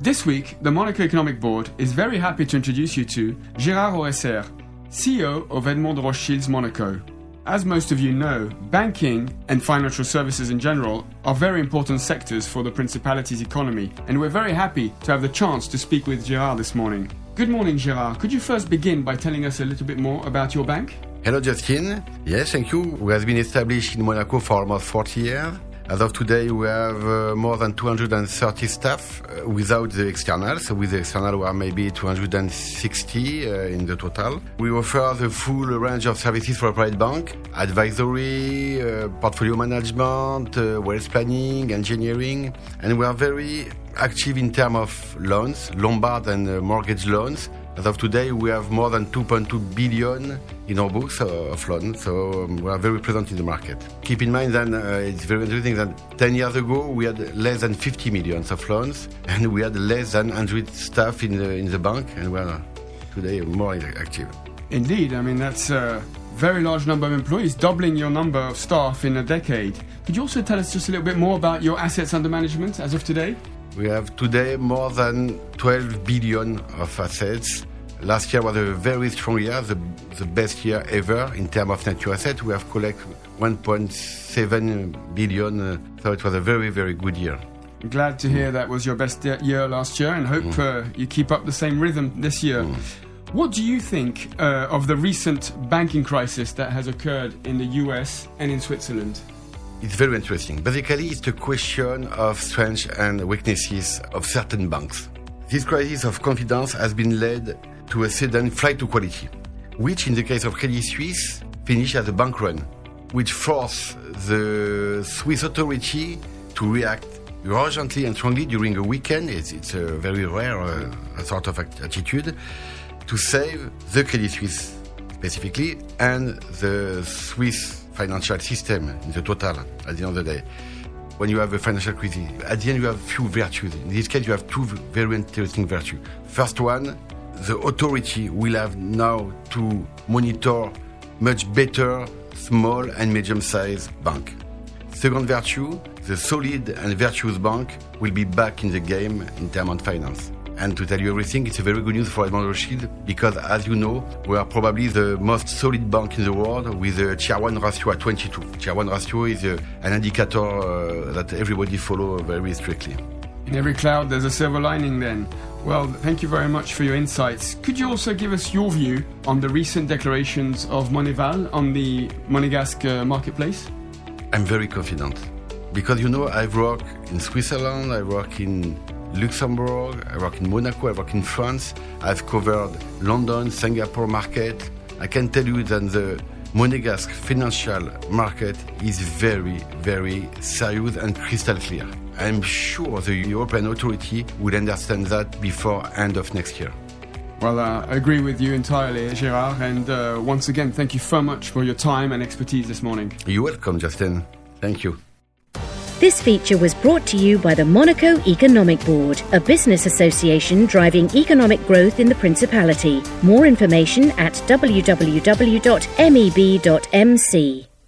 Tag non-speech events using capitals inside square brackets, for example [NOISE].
This week, the Monaco Economic Board is very happy to introduce you to Gérard Ohresser, CEO of Edmond Rothschild's Monaco. As most of you know, banking and financial services in general are very important sectors for the Principality's economy, and we're very happy to have the chance to speak with Gérard this morning. Good morning, Gérard. Could you first begin by telling us a little bit more about your bank? Hello, Justin. Yes, thank you. We have been established in Monaco for almost 40 years. As of today, we have uh, more than 230 staff uh, without the external. So with the external, we are maybe 260 uh, in the total. We offer the full range of services for a private bank, advisory, uh, portfolio management, uh, wealth planning, engineering. And we are very active in terms of loans, Lombard and uh, mortgage loans. As of today, we have more than 2.2 billion in our books uh, of loans, so um, we are very present in the market. Keep in mind that uh, it's very interesting that 10 years ago we had less than 50 millions of loans, [LAUGHS] and we had less than 100 staff in the, in the bank, and we are today more active. Indeed, I mean, that's a very large number of employees, doubling your number of staff in a decade. Could you also tell us just a little bit more about your assets under management as of today? We have today more than 12 billion of assets. Last year was a very strong year, the, the best year ever in terms of net new assets. We have collected 1.7 billion, uh, so it was a very, very good year. Glad to hear that was your best year last year and hope uh, you keep up the same rhythm this year. What do you think uh, of the recent banking crisis that has occurred in the US and in Switzerland? It's very interesting. Basically, it's a question of strengths and weaknesses of certain banks. This crisis of confidence has been led to a sudden flight to quality, which in the case of Credit Suisse finished as a bank run, which forced the Swiss authority to react urgently and strongly during a weekend. It's, it's a very rare uh, sort of attitude to save the Credit Suisse specifically and the Swiss financial system in the total at the end of the day. When you have a financial crisis, at the end you have few virtues. In this case, you have two very interesting virtues. First one, the authority will have now to monitor much better small and medium-sized bank. Second virtue, the solid and virtuous bank will be back in the game in terms of finance. And to tell you everything, it's a very good news for Edmond Rothschild because, as you know, we are probably the most solid bank in the world with a Tier 1 ratio at 22. Tier 1 ratio is a, an indicator uh, that everybody follow very strictly. In every cloud, there's a silver lining then. Well, thank you very much for your insights. Could you also give us your view on the recent declarations of Moneyval on the Monegasque uh, marketplace? I'm very confident because, you know, I work in Switzerland, I work in Luxembourg, I work in Monaco, I work in France. I've covered London, Singapore market. I can tell you that the Monegasque financial market is very, very serious and crystal clear. I'm sure the European authority will understand that before end of next year. Well, uh, I agree with you entirely, Gérard. And uh, once again, thank you so much for your time and expertise this morning. You're welcome, Justin. Thank you. This feature was brought to you by the Monaco Economic Board, a business association driving economic growth in the Principality. More information at www.meb.mc.